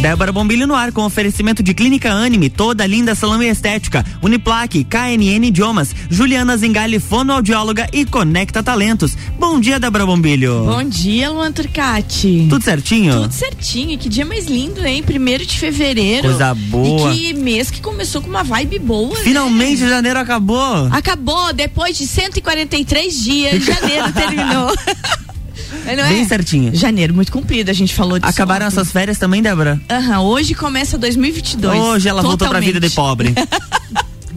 Débora Bombilho no ar com oferecimento de Clínica Anime, toda linda salão e estética, Uniplaque, KNN Idiomas, Juliana Zingali, fonoaudióloga e Conecta Talentos. Bom dia, Débora Bombilho. Bom dia, Luan Turcati. Tudo certinho? Tudo certinho. Que dia mais lindo, hein? Primeiro de fevereiro. Coisa boa. E que mês que começou com uma vibe boa. né? Finalmente né? janeiro acabou. Acabou, depois de 143 dias, janeiro terminou. Não Bem é? certinho. Janeiro muito comprido, a gente falou disso. Acabaram ontem. as suas férias também, Débora? Aham, uhum, hoje começa 2022. Hoje ela totalmente. voltou pra vida de pobre.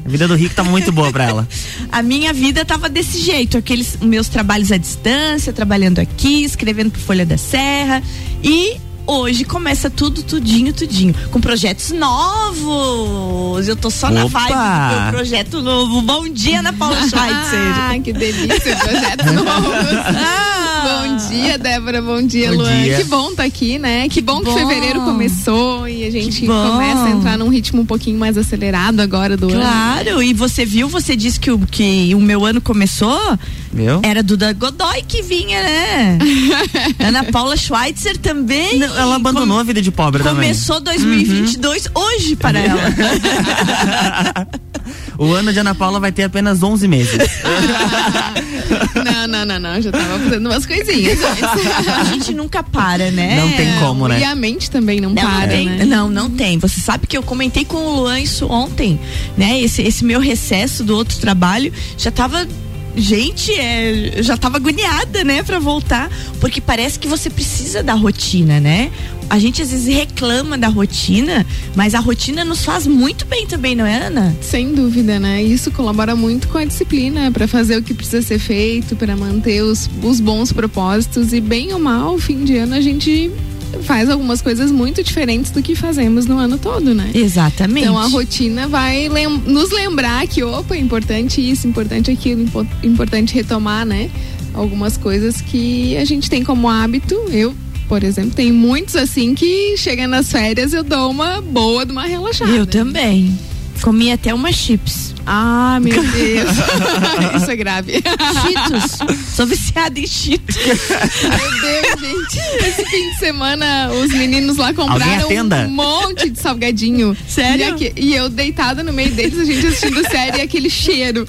A vida do rico tava muito boa pra ela. A minha vida tava desse jeito, aqueles meus trabalhos à distância, trabalhando aqui, escrevendo pro Folha da Serra e hoje começa tudo, tudinho, tudinho. Com projetos novos. Eu tô só Opa. na vibe do meu projeto novo. Bom dia, Ana Paula Schweitzer. Ah, que delícia, projetos novos. Ah. Bom dia, Débora. Bom dia, Bom Luan. dia. Que bom estar tá aqui, né? Que, que bom, bom que fevereiro começou e a gente começa a entrar num ritmo um pouquinho mais acelerado agora do claro. ano. Claro, e você viu, você disse que o, que o meu ano começou. Viu? Era Duda Godoy que vinha, né? Ana Paula Schweitzer também. Não, ela abandonou a vida de pobre Começou também. 2022 uhum. hoje para ela. o ano de Ana Paula vai ter apenas 11 meses. não, não, não, não. Já tava fazendo umas coisinhas. a gente nunca para, né? Não tem como, né? E a mente também não, não para, tem, né? Não, não tem. Você sabe que eu comentei com o Luan isso ontem, né? Esse, esse meu recesso do outro trabalho já tava gente, é, já tava agoniada, né, para voltar, porque parece que você precisa da rotina, né? A gente às vezes reclama da rotina, mas a rotina nos faz muito bem também, não é, Ana? Sem dúvida, né? Isso colabora muito com a disciplina para fazer o que precisa ser feito, para manter os, os bons propósitos e bem ou mal, fim de ano a gente faz algumas coisas muito diferentes do que fazemos no ano todo, né? Exatamente. Então a rotina vai lem nos lembrar que, opa, é importante isso, importante aquilo, impo importante retomar, né? Algumas coisas que a gente tem como hábito. Eu, por exemplo, tem muitos assim que chega nas férias eu dou uma boa de uma relaxada. Eu também. Comi até umas chips. Ah, meu Deus. Isso é grave. Cheetos. Sou viciada em Cheetos. Meu Deus, gente. Esse fim de semana, os meninos lá compraram um monte de salgadinho. Sério? E, aqui, e, eu deitada no meio deles, a gente assistindo série e aquele cheiro.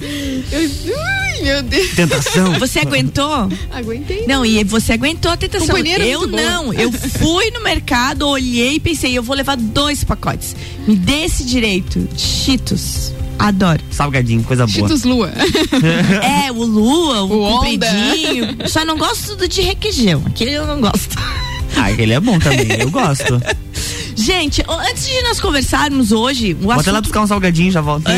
Eu, ui, meu Deus. Tentação. Você aguentou? Aguentei. Não, e você aguentou a tentação. Companheiro eu não. Eu fui no mercado, olhei e pensei, eu vou levar dois pacotes. Me dê esse direito. Cheetos. Adoro. Salgadinho, coisa boa. Cheetos Lua. é, o Lua, o, o compridinho. Só não gosto do de requeijão. Aquele eu não gosto. Ah, aquele é bom também, eu gosto. Gente, antes de nós conversarmos hoje. O Bota assunto... lá buscar um salgadinho já volta.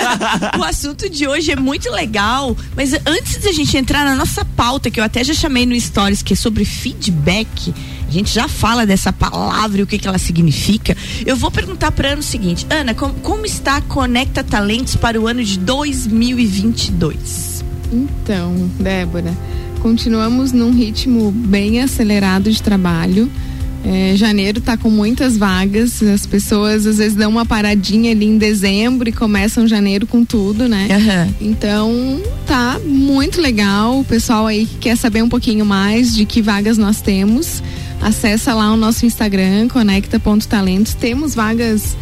o assunto de hoje é muito legal, mas antes de a gente entrar na nossa pauta, que eu até já chamei no Stories, que é sobre feedback, a gente já fala dessa palavra e o que, que ela significa. Eu vou perguntar para Ana o seguinte: Ana, como, como está a Conecta Talentos para o ano de 2022? Então, Débora, continuamos num ritmo bem acelerado de trabalho. É, janeiro tá com muitas vagas, as pessoas às vezes dão uma paradinha ali em dezembro e começam janeiro com tudo, né? Uhum. Então tá muito legal. O pessoal aí que quer saber um pouquinho mais de que vagas nós temos, acessa lá o nosso Instagram, conecta.talentos. Temos vagas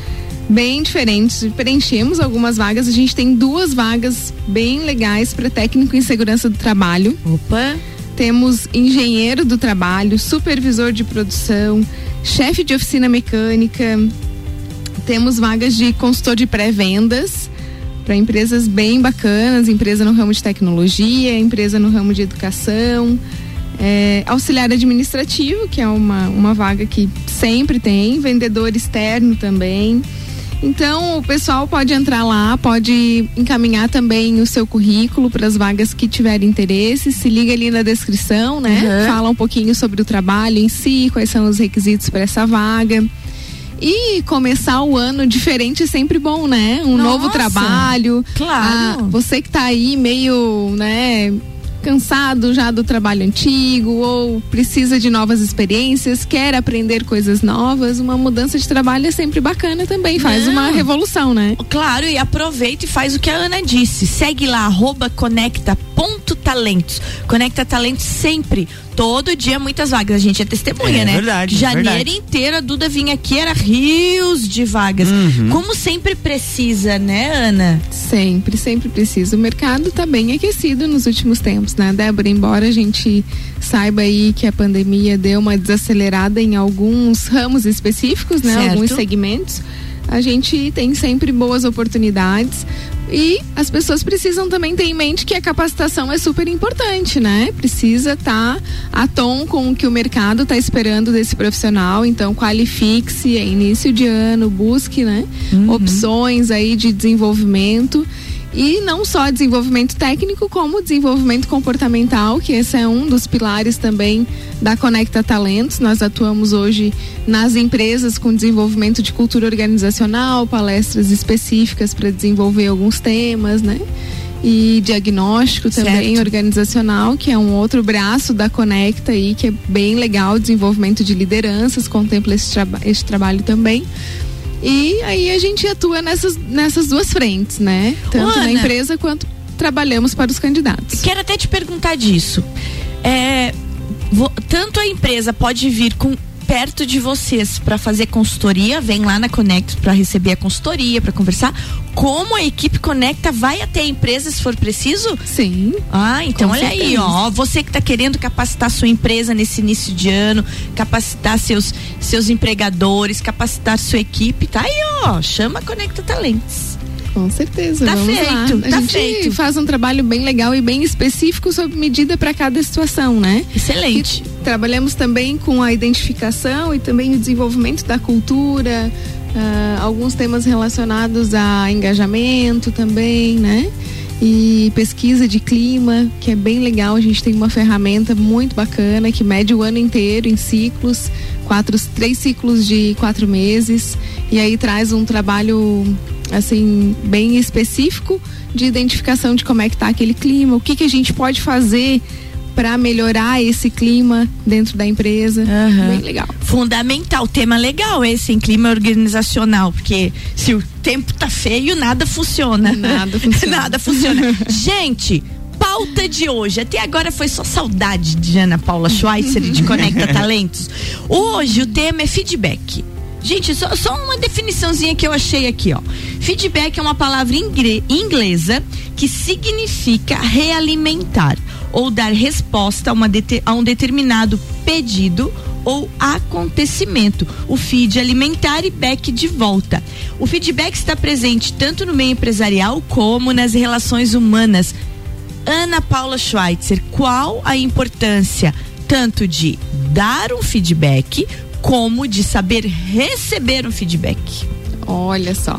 bem diferentes, preenchemos algumas vagas. A gente tem duas vagas bem legais para técnico em segurança do trabalho. Opa! Temos engenheiro do trabalho, supervisor de produção, chefe de oficina mecânica. Temos vagas de consultor de pré-vendas para empresas bem bacanas, empresa no ramo de tecnologia, empresa no ramo de educação. É, auxiliar administrativo, que é uma, uma vaga que sempre tem, vendedor externo também. Então, o pessoal pode entrar lá, pode encaminhar também o seu currículo para as vagas que tiverem interesse. Se liga ali na descrição, né? Uhum. Fala um pouquinho sobre o trabalho em si, quais são os requisitos para essa vaga. E começar o ano diferente é sempre bom, né? Um Nossa, novo trabalho. Claro. Ah, você que tá aí meio, né? Cansado já do trabalho antigo ou precisa de novas experiências, quer aprender coisas novas, uma mudança de trabalho é sempre bacana também, faz Não. uma revolução, né? Claro, e aproveita e faz o que a Ana disse. Segue lá, arroba conecta Ponto Talentos. Conecta Talentos sempre. Todo dia muitas vagas. A gente é testemunha, É né? verdade, Janeiro verdade. inteiro a Duda vinha aqui, era rios de vagas. Uhum. Como sempre precisa, né, Ana? Sempre, sempre precisa. O mercado está bem aquecido nos últimos tempos, né, Débora? Embora a gente saiba aí que a pandemia deu uma desacelerada em alguns ramos específicos, né? Certo. Alguns segmentos. A gente tem sempre boas oportunidades. E as pessoas precisam também ter em mente que a capacitação é super importante, né? Precisa estar a tom com o que o mercado está esperando desse profissional. Então, qualifique-se, é início de ano, busque, né? Opções aí de desenvolvimento. E não só desenvolvimento técnico, como desenvolvimento comportamental, que esse é um dos pilares também da Conecta Talentos. Nós atuamos hoje nas empresas com desenvolvimento de cultura organizacional, palestras específicas para desenvolver alguns temas, né? E diagnóstico também Certo. organizacional, que é um outro braço da Conecta aí, que é bem legal, desenvolvimento de lideranças, contempla esse, traba esse trabalho também. E aí a gente atua nessas, nessas duas frentes, né? Tanto Ana. na empresa quanto trabalhamos para os candidatos. Quero até te perguntar disso. É, vo- tanto a empresa pode vir com perto de vocês para fazer consultoria, vem lá na Conecta para receber a consultoria, para conversar, como a equipe Conecta vai até a empresa se for preciso? Sim, Ah, então olha aí, certeza. ó, você que está querendo capacitar sua empresa nesse início de ano, capacitar seus seus empregadores, capacitar sua equipe, tá aí, ó, chama a Conecta Talentos. Com certeza. Tá Vamos lá. feito, A tá gente feito. faz um trabalho bem legal e bem específico sob medida para cada situação, né? Excelente. E trabalhamos também com a identificação e também o desenvolvimento da cultura, ah, alguns temas relacionados a engajamento também, né? E pesquisa de clima, que é bem legal. A gente tem uma ferramenta muito bacana que mede o ano inteiro em ciclos, quatro, três ciclos de quatro meses, e aí traz um trabalho assim bem específico de identificação de como é que tá aquele clima, o que que a gente pode fazer para melhorar esse clima dentro da empresa. Aham. Bem legal. Fundamental, tema legal esse em clima organizacional, porque se o tempo tá feio, nada funciona. Nada funciona. nada funciona. Gente, pauta de hoje. Até agora foi só saudade de Ana Paula Schweitzer de Conecta Talentos. Hoje o tema é feedback. Gente, só, só uma definiçãozinha que eu achei aqui, ó. Feedback é uma palavra inglesa que significa realimentar ou dar resposta a, uma a um determinado pedido ou acontecimento. O feed alimentar e back de volta. O feedback está presente tanto no meio empresarial como nas relações humanas. Ana Paula Schweitzer, qual a importância tanto de dar um feedback como de saber receber um feedback? Olha só.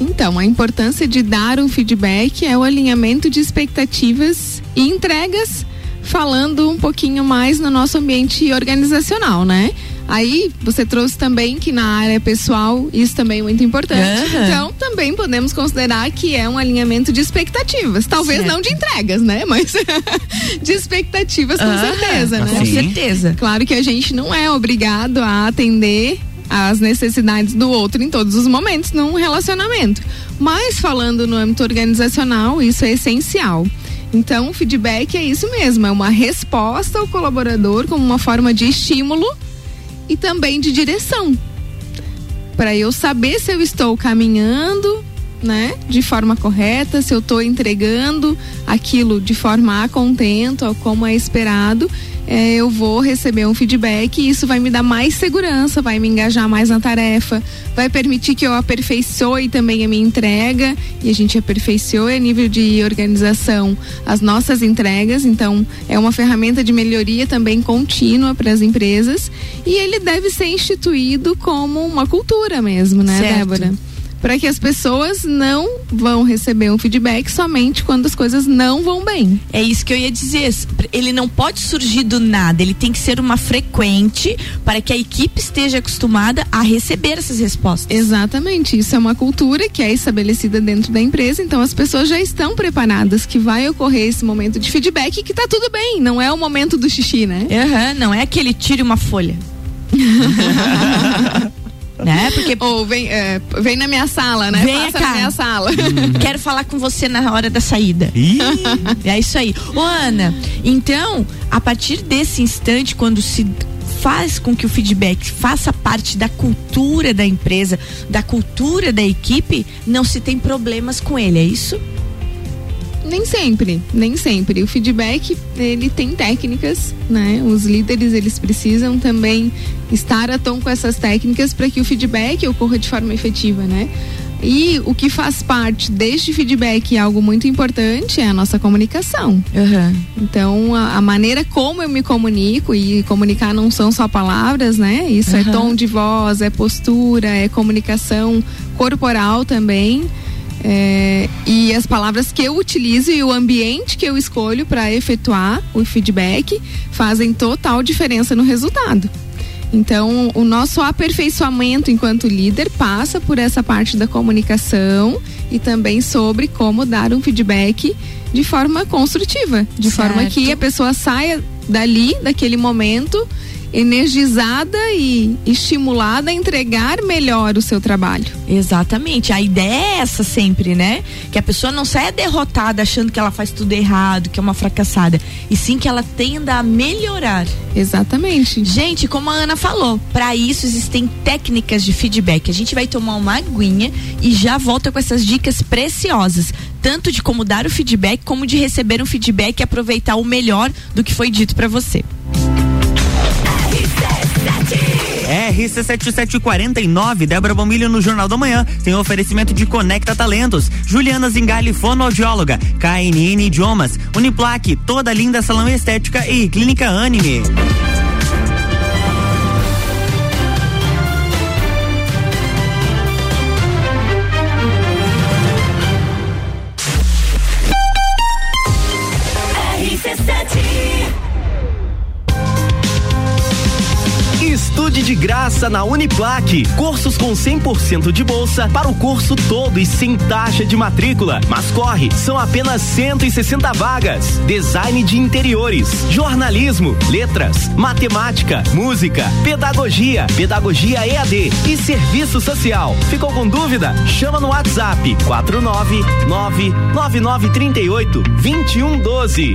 Então, a importância de dar um feedback é o alinhamento de expectativas e entregas, falando um pouquinho mais no nosso ambiente organizacional, né? Aí você trouxe também que na área pessoal isso também é muito importante. Aham. Então também podemos considerar que é um alinhamento de expectativas. Talvez Certo. não de entregas, né? Mas de expectativas com Aham, certeza, né? Com certeza. Claro que a gente não é obrigado a atender as necessidades do outro em todos os momentos num relacionamento. Mas falando no âmbito organizacional, isso é essencial. Então, o feedback é isso mesmo, é uma resposta ao colaborador como uma forma de estímulo e também de direção. Para eu saber se eu estou caminhando, né, de forma correta, se eu estou entregando aquilo de forma a contento, como é esperado, é, eu vou receber um feedback e isso vai me dar mais segurança, vai me engajar mais na tarefa, vai permitir que eu aperfeiçoe também a minha entrega e a gente aperfeiçoe a nível de organização as nossas entregas, então é uma ferramenta de melhoria também contínua para as empresas e ele deve ser instituído como uma cultura mesmo, né, Certo. Débora? Para que as pessoas não vão receber um feedback somente quando as coisas não vão bem. É isso que eu ia dizer. Ele não pode surgir do nada, ele tem que ser uma frequente para que a equipe esteja acostumada a receber essas respostas. Exatamente, isso é uma cultura que é estabelecida dentro da empresa, então as pessoas já estão preparadas que vai ocorrer esse momento de feedback e que tá tudo bem, não é o momento do xixi, né? Aham, não é aquele tire uma folha. né? Porque ou vem, é, vem na minha sala, né? Vem Passa cá. na minha sala. quero falar com você na hora da saída. Ih, É isso aí. Ô, Ana, então, a partir desse instante, quando se faz com que o feedback faça parte da cultura da empresa, da cultura da equipe, não se tem problemas com ele, é isso? Nem sempre, nem sempre. O feedback, ele tem técnicas, né? Os líderes, eles precisam também estar a tom com essas técnicas para que o feedback ocorra de forma efetiva, né? E o que faz parte deste feedback, algo muito importante, é a nossa comunicação. Então, a, a maneira como eu me comunico, e comunicar não são só palavras, né? Isso é Aham. tom de voz, é postura, é comunicação corporal também. É, e as palavras que eu utilizo e o ambiente que eu escolho para efetuar o feedback fazem total diferença no resultado. Então, o nosso aperfeiçoamento enquanto líder passa por essa parte da comunicação e também sobre como dar um feedback de forma construtiva, de forma Certo. que a pessoa saia dali, daquele momento, energizada e estimulada a entregar melhor o seu trabalho. Exatamente. A ideia é essa sempre, né? Que a pessoa não saia derrotada achando que ela faz tudo errado, que é uma fracassada, e sim que ela tenda a melhorar. Exatamente. Gente, como a Ana falou, para isso existem técnicas de feedback. A gente vai tomar uma aguinha e já volta com essas dicas preciosas, tanto de como dar o feedback, como de receber um feedback e aproveitar o melhor do que foi dito para você. RC7749, Débora Bombilho no Jornal da Manhã. Tem oferecimento de Conecta Talentos, Juliana Zingali, fonoaudióloga, KNN Idiomas, Uniplaque, toda linda salão estética e Clínica Anime. De graça na Uniplaque. Cursos com 100% de bolsa para o curso todo e sem taxa de matrícula. Mas corre, são apenas 160 vagas. Design de interiores, jornalismo, letras, matemática, música, pedagogia, pedagogia EAD e serviço social. Ficou com dúvida? Chama no WhatsApp 499 9938 2112.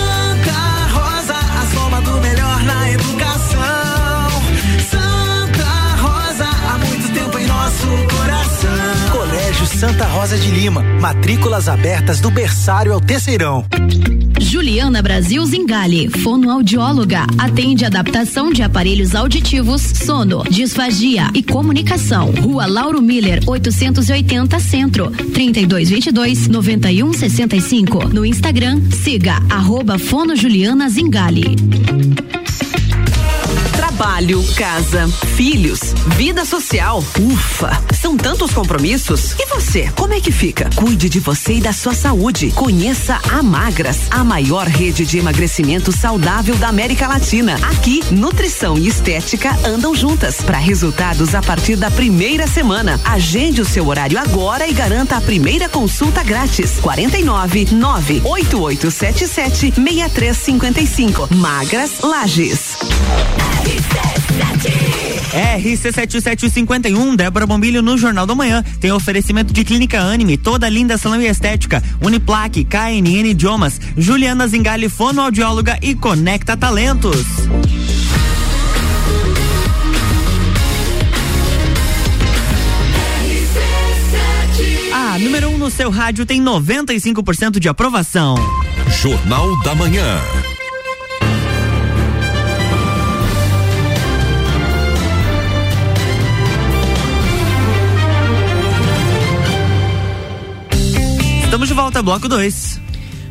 Colégio Santa Rosa de Lima. Matrículas abertas do berçário ao terceirão. Juliana Brasil Zingali, fonoaudióloga, atende adaptação de aparelhos auditivos, sono, disfagia e comunicação. Rua Lauro Miller, 880 Centro, 3222 9165. No Instagram, siga arroba Fono Juliana Zingali. Trabalho, casa, filhos, vida social. Ufa, são tantos compromissos. E você, como é que fica? Cuide de você e da sua saúde. Conheça a Magras, a maior rede de emagrecimento saudável da América Latina. Aqui, nutrição e estética andam juntas para resultados a partir da primeira semana. Agende o seu horário agora e garanta a primeira consulta grátis. 49 98877 6355. Magras Lages. RC7751, Débora Bombilho no Jornal da Manhã. Tem oferecimento de Clínica Anime, toda linda salão e estética, Uniplaque, KNN Idiomas, Juliana Zingali, fonoaudióloga e Conecta Talentos. A número 1 um no seu rádio tem 95% de aprovação. Jornal da Manhã. Volta, bloco 2.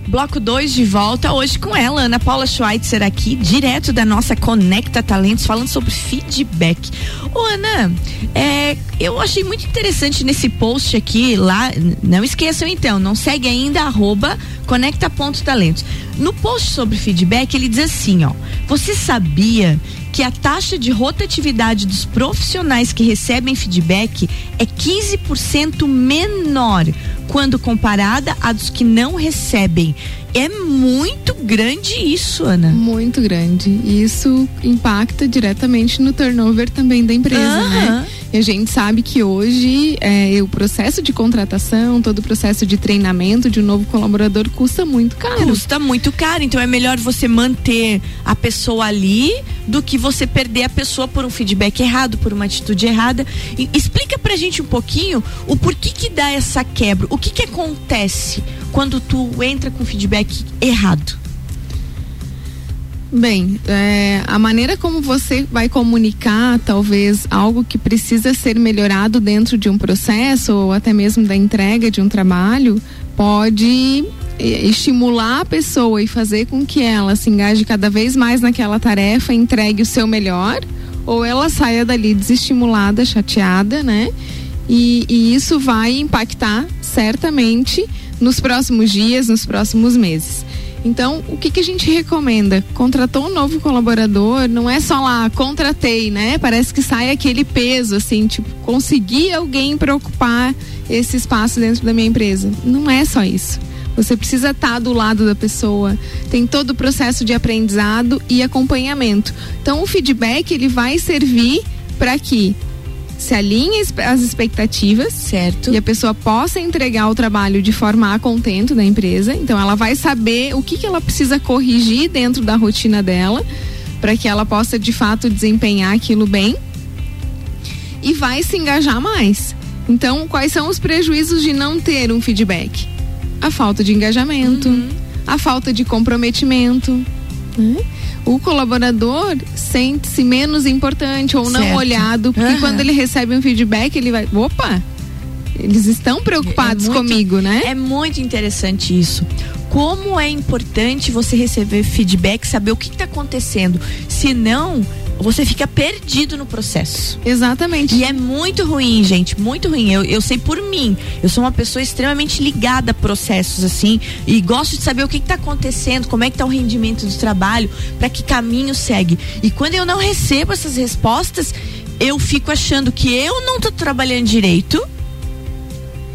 Bloco 2 de volta hoje com ela, Ana Paula Schweitzer aqui, direto da nossa Conecta Talentos, falando sobre feedback. Ô Ana, é, eu achei muito interessante nesse post aqui lá, não esqueçam então, não segue ainda, arroba conecta.talentos. No post sobre feedback, ele diz assim, ó: "Você sabia que a taxa de rotatividade dos profissionais que recebem feedback é 15% menor quando comparada a dos que não recebem. É muito grande isso, Ana. Muito grande. E isso impacta diretamente no turnover também da empresa, Aham. né? E a gente sabe que hoje é, o processo de contratação, todo o processo de treinamento de um novo colaborador custa muito caro. Custa muito caro, então é melhor você manter a pessoa ali do que você perder a pessoa por um feedback errado, por uma atitude errada. E explica pra gente um pouquinho o porquê que dá essa quebra, o que que acontece quando tu entra com feedback errado. Bem, é, a maneira como você vai comunicar, talvez, algo que precisa ser melhorado dentro de um processo ou até mesmo da entrega de um trabalho, pode eh, estimular a pessoa e fazer com que ela se engaje cada vez mais naquela tarefa, entregue o seu melhor, ou ela saia dali desestimulada, chateada, né? E, e isso vai impactar certamente nos próximos dias, nos próximos meses. Então, o que, que a gente recomenda? Contratou um novo colaborador, não é só lá, contratei, né? Parece que sai aquele peso, assim, tipo, consegui alguém para ocupar esse espaço dentro da minha empresa. Não é só isso. Você precisa estar do lado da pessoa, tem todo o processo de aprendizado e acompanhamento. Então, o feedback ele vai servir para que se alinhe as expectativas, certo? E a pessoa possa entregar o trabalho de forma a contento da empresa. Então, ela vai saber o que, que ela precisa corrigir dentro da rotina dela, para que ela possa de fato desempenhar aquilo bem e vai se engajar mais. Então, quais são os prejuízos de não ter um feedback? A falta de engajamento, Uhum. a falta de comprometimento. né? O colaborador sente-se menos importante ou não Certo. olhado, porque Aham. quando ele recebe um feedback, ele vai. Opa! Eles estão preocupados É muito- comigo, né? É muito interessante isso. Como é importante você receber feedback, saber o que está acontecendo. Senão, você fica perdido no processo. Exatamente. E é muito ruim, gente, muito ruim. Eu, eu sei por mim. Eu sou uma pessoa extremamente ligada a processos, assim, e gosto de saber o que está acontecendo, como é que tá o rendimento do trabalho, para que caminho segue. E quando eu não recebo essas respostas, eu fico achando que eu não tô trabalhando direito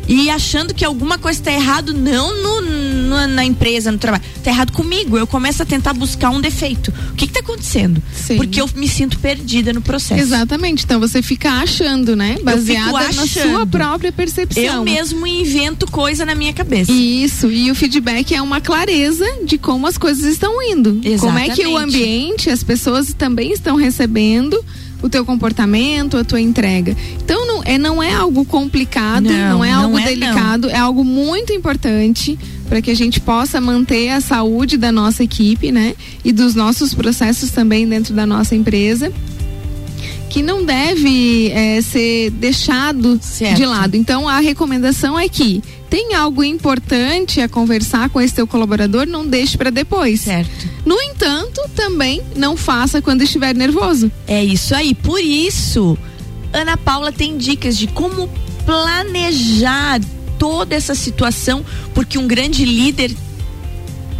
e achando que alguma coisa está errado não no, no- na empresa, no trabalho, está errado comigo. Eu começo a tentar buscar um defeito. O que está acontecendo? Sim. Porque eu me sinto perdida no processo. Exatamente. Então você fica achando, né? Baseada na sua própria percepção. Eu mesmo invento coisa na minha cabeça. Isso, e o feedback é uma clareza de como as coisas estão indo. Como é que o Exatamente. ambiente, as pessoas também estão recebendo o teu comportamento, a tua entrega. Então é, não é algo complicado, não, Não, é não algo é, não. delicado, é algo muito importante para que a gente possa manter a saúde da nossa equipe, né? E dos nossos processos também dentro da nossa empresa que não deve eh, ser deixado Certo. de lado. Então a recomendação é que tem algo importante a conversar com esse teu colaborador, não deixe para depois. Certo. No entanto, também não faça quando estiver nervoso. É isso aí. Por isso, Ana Paula tem dicas de como planejar toda essa situação, porque um grande líder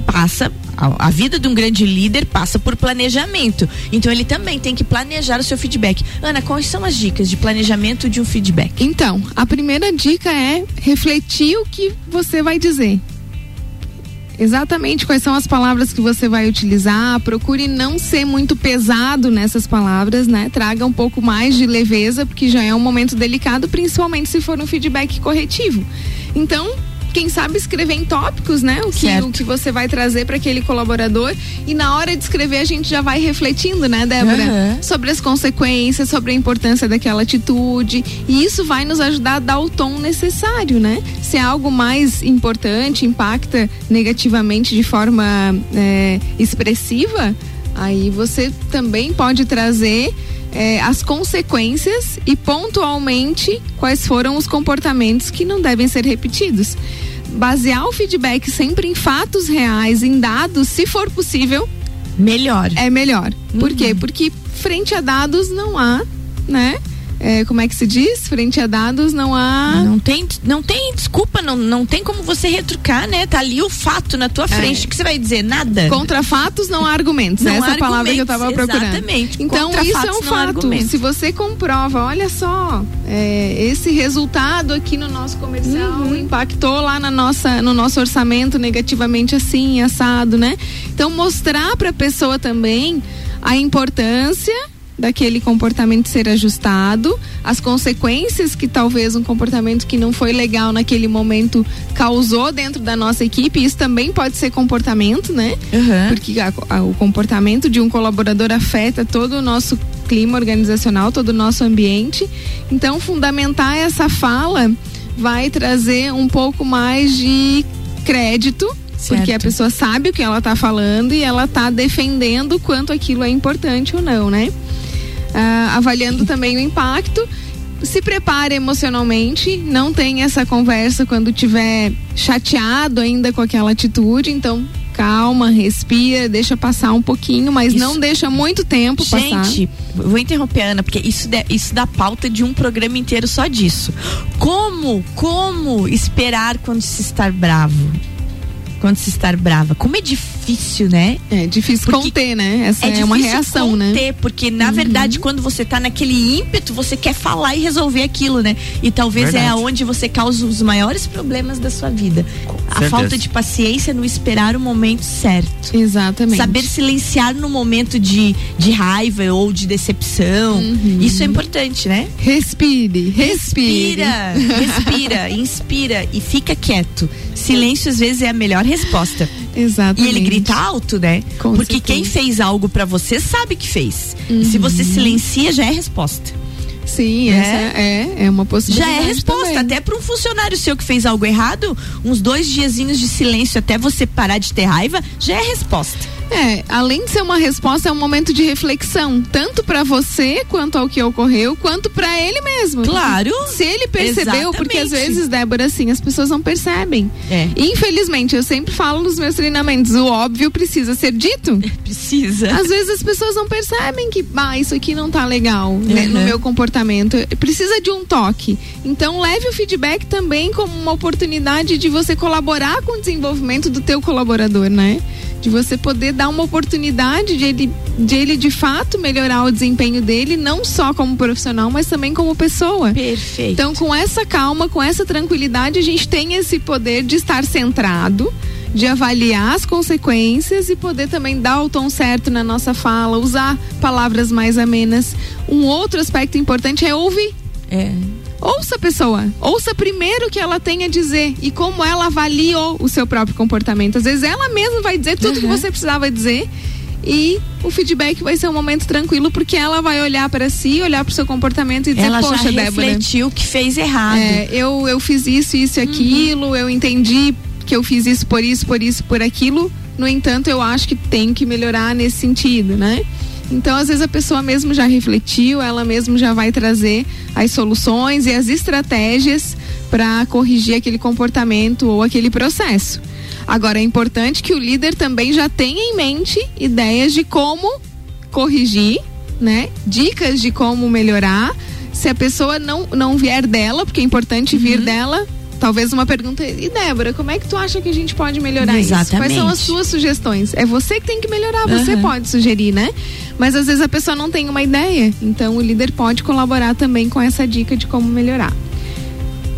passa a, vida de um grande líder passa por planejamento. Então ele também tem que planejar o seu feedback. Ana, quais são as dicas de planejamento de um feedback? Então, a primeira dica é refletir o que você vai dizer. Exatamente quais são as palavras que você vai utilizar. Procure não ser muito pesado nessas palavras, né? Traga um pouco mais de leveza, porque já é um momento delicado, principalmente se for um feedback corretivo. Então, quem sabe escrever em tópicos, né? O que, Certo. o que você vai trazer para aquele colaborador. E na hora de escrever, a gente já vai refletindo, né, Débora? Aham. sobre as consequências, sobre a importância daquela atitude. E isso vai nos ajudar a dar o tom necessário, né? Se é algo mais importante, impacta negativamente de forma é, expressiva, aí você também pode trazer é, as consequências e pontualmente quais foram os comportamentos que não devem ser repetidos. Basear o feedback sempre em fatos reais, em dados, se for possível, Melhor. é melhor. Por quê? Porque frente a dados não há, né? É, como é que se diz? Frente a dados não há. Não tem, não tem desculpa, não, não tem como você retrucar, né? Tá ali o fato na tua frente. O que você vai dizer? Nada. Contra fatos não há argumentos. Não Essa há é a palavra que eu estava argumentos, procurando. exatamente. Então Contra isso é fatos um não há fato. Se você comprova, olha só, é, esse resultado aqui no nosso comercial Uhum. impactou lá na nossa, no nosso orçamento negativamente assim, assado, né? Então mostrar para a pessoa também a importância daquele comportamento ser ajustado, as consequências que talvez um comportamento que não foi legal naquele momento causou dentro da nossa equipe, isso também pode ser comportamento, né? Uhum. Porque a- a- o comportamento de um colaborador afeta todo o nosso clima organizacional, todo o nosso ambiente. Então, fundamentar essa fala vai trazer um pouco mais de crédito. Porque a Certo. pessoa sabe o que ela está falando e ela está defendendo quanto aquilo é importante ou não, né? Ah, avaliando também o impacto. Se prepare emocionalmente, não tenha essa conversa quando tiver chateado ainda com aquela atitude, então calma, respira, deixa passar um pouquinho, mas Isso. não deixa muito tempo passar. Gente, vou interromper a Ana, porque isso, dá- isso dá pauta de um programa inteiro só disso. Como, como esperar quando se estar bravo? Quando se estar brava. Como é difícil, né? É difícil Porque conter, né? Essa é, difícil uma reação, né? conter, porque na verdade quando você tá naquele ímpeto, você quer falar e resolver aquilo, né? E talvez é Verdade. aonde você causa os maiores problemas da sua vida. A certeza. falta de paciência no esperar o momento certo. Exatamente. Saber silenciar no momento de, de raiva ou de decepção. Uhum. Isso é importante, né? Respire, respire. Respira, respira, inspira e fica quieto. Silêncio às vezes é a melhor resposta. E Exatamente. ele grita alto, né? Com Porque certeza. quem fez algo pra você sabe que fez. E se você Uhum. silencia, já é resposta. Sim, essa é, é uma Já possibilidade. é resposta. também. Até pra um funcionário seu que fez algo errado, uns dois diazinhos de silêncio até você parar de ter raiva, já é resposta. É, além de ser uma resposta, é um momento de reflexão, tanto pra você quanto ao que ocorreu, quanto pra ele mesmo. Claro. Se ele percebeu, porque às Exatamente. vezes, Débora, assim, as pessoas não percebem. É. Infelizmente, eu sempre falo nos meus treinamentos, o óbvio precisa ser dito. Precisa. Às vezes as pessoas não percebem que, ah, isso aqui não tá legal né, no Uhum. meu comportamento. Precisa de um toque. Então leve o feedback também como uma oportunidade de você colaborar com o desenvolvimento do teu colaborador, né? De você poder dar uma oportunidade de ele, de ele de fato melhorar o desempenho dele, não só como profissional, mas também como pessoa. Perfeito. Então, com essa calma, com essa tranquilidade, a gente tem esse poder de estar centrado, de avaliar as consequências e poder também dar o tom certo na nossa fala, usar palavras mais amenas. Um outro aspecto importante é ouvir. É. Ouça a pessoa. Ouça primeiro o que ela tem a dizer e como ela avaliou o seu próprio comportamento. Às vezes ela mesma vai dizer tudo que você precisava dizer. E o feedback vai ser um momento tranquilo, porque ela vai olhar para si, olhar para o seu comportamento e dizer, Ela poxa, já Débora. refletiu que fez errado. É, eu, eu fiz isso, isso e Uhum. aquilo, eu entendi que eu fiz isso por isso, por isso, por aquilo. No entanto, eu acho que tem que melhorar nesse sentido, né? Então, às vezes a pessoa mesmo já refletiu, ela mesmo já vai trazer as soluções e as estratégias para corrigir aquele comportamento ou aquele processo. Agora, é importante que o líder também já tenha em mente ideias de como corrigir, né? Dicas de como melhorar. Se a pessoa não, não vier dela, porque é importante vir Uhum. dela, talvez uma pergunta. E Débora, como é que tu acha que a gente pode melhorar isso? Quais são as Exatamente. suas sugestões? É você que tem que melhorar, você Uhum. pode sugerir, né? Mas às vezes a pessoa não tem uma ideia. Então o líder pode colaborar também com essa dica de como melhorar.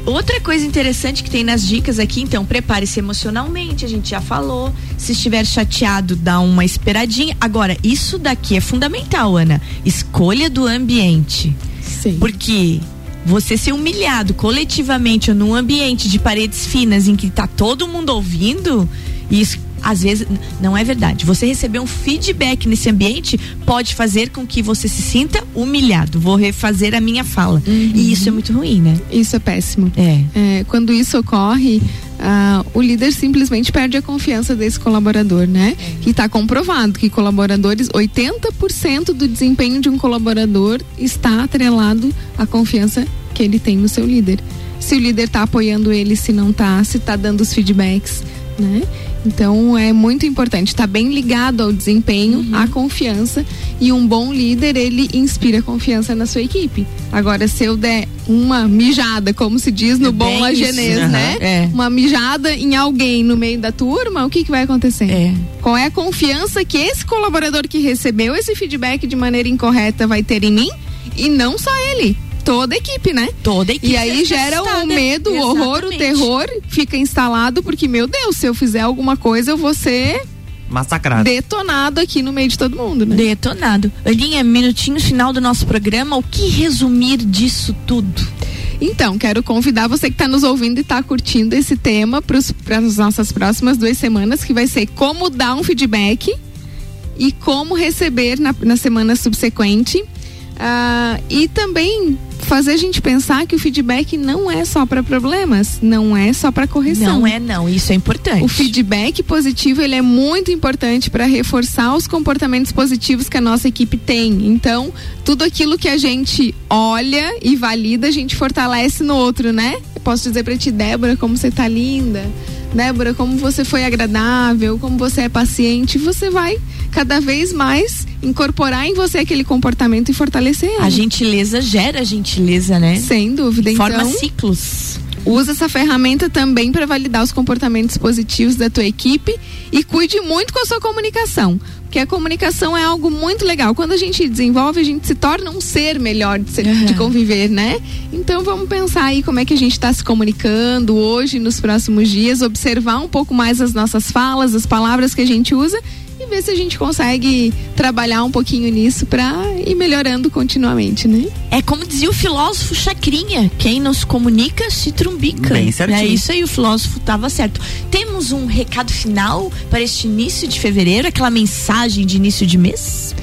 Outra coisa interessante que tem nas dicas aqui, então, prepare-se emocionalmente, a gente já falou. Se estiver chateado, dá uma esperadinha. Agora, isso daqui é fundamental, Ana. Escolha do ambiente. Sim. Porque você ser humilhado coletivamente ou num ambiente de paredes finas em que tá todo mundo ouvindo, isso às vezes não é verdade. Você receber um feedback nesse ambiente pode fazer com que você se sinta humilhado. Vou refazer a minha fala. E isso é muito ruim, né? Isso é péssimo. É. É, quando isso ocorre, ah, o líder simplesmente perde a confiança desse colaborador, né? E está comprovado que colaboradores, 80% do desempenho de um colaborador está atrelado à confiança que ele tem no seu líder. Se o líder está apoiando ele, se não está, se está dando os feedbacks, né? Então é muito importante, está bem ligado ao desempenho, Uhum. à confiança e um bom líder ele inspira confiança na sua equipe. Agora se eu der uma mijada, como se diz no É bom lagenês, isso. né? É. Uma mijada em alguém no meio da turma, o que que vai acontecer? É. Qual é a confiança que esse colaborador que recebeu esse feedback de maneira incorreta vai ter em mim e não só ele, toda a equipe, né? Toda a equipe E aí fica gera o medo, o horror, o terror fica instalado porque meu Deus, se eu fizer alguma coisa eu vou ser Massacrado. detonado aqui no meio de todo mundo, né? Detonado. Aninha, minutinho final do nosso programa, o que resumir disso tudo? Então, quero convidar você que está nos ouvindo e está curtindo esse tema para as nossas próximas duas semanas, que vai ser como dar um feedback e como receber na, na semana subsequente. Ah, e também fazer a gente pensar que o feedback não é só para problemas, não é só para correção. Não é não, isso é importante. O feedback positivo ele é muito importante para reforçar os comportamentos positivos que a nossa equipe tem. Então, tudo aquilo que a gente olha e valida, a gente fortalece no outro, né? Eu posso dizer para ti, Débora, como você tá linda. Débora, como você foi agradável, como você é paciente, você vai cada vez mais incorporar em você aquele comportamento e fortalecer. A gentileza gera gentileza, né? Sem dúvida. Forma então, ciclos. Usa essa ferramenta também para validar os comportamentos positivos da tua equipe e cuide muito com a sua comunicação. Porque a comunicação é algo muito legal. Quando a gente desenvolve, a gente se torna um ser melhor de, ser- de conviver, né? Então vamos pensar aí como é que a gente está se comunicando hoje, nos próximos dias, observar um pouco mais as nossas falas, as palavras que a gente usa e ver se a gente consegue trabalhar um pouquinho nisso para ir melhorando continuamente, né? É como dizia o filósofo Chacrinha, quem nos comunica se trumbica. Bem certinho. É isso aí, o filósofo estava certo. Temos um recado final para este início de fevereiro, aquela mensagem de início de mês?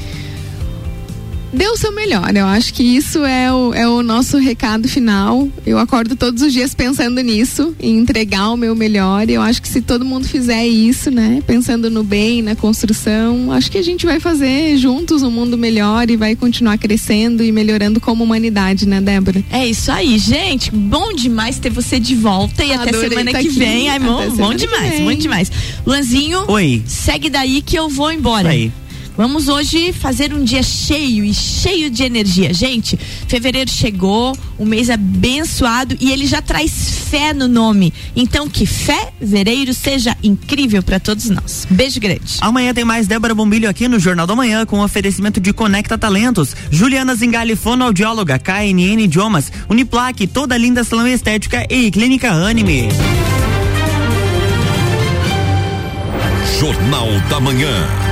Dê o seu melhor. Eu acho que isso é o, é o nosso recado final. Eu acordo todos os dias pensando nisso, em entregar o meu melhor. Eu acho que se todo mundo fizer isso, né, pensando no bem, na construção, acho que a gente vai fazer juntos um mundo melhor e vai continuar crescendo e melhorando como humanidade, né, Débora? É isso aí, gente. Bom demais ter você de volta e até semana tá que aqui. vem. Ai, bom, bom demais, bom demais. Luanzinho, Oi. segue daí que eu vou embora. Aí. Vamos hoje fazer um dia cheio e cheio de energia. Gente, fevereiro chegou, um mês abençoado e ele já traz fé no nome. Então, que fé, vereiro, seja incrível para todos nós. Beijo grande. Amanhã tem mais Débora Bombilho aqui no Jornal da Manhã com oferecimento de Conecta Talentos, Juliana Zingali, fonoaudióloga, KNN Idiomas, Uniplaque, toda linda salão estética e Clínica Anime. Jornal da Manhã.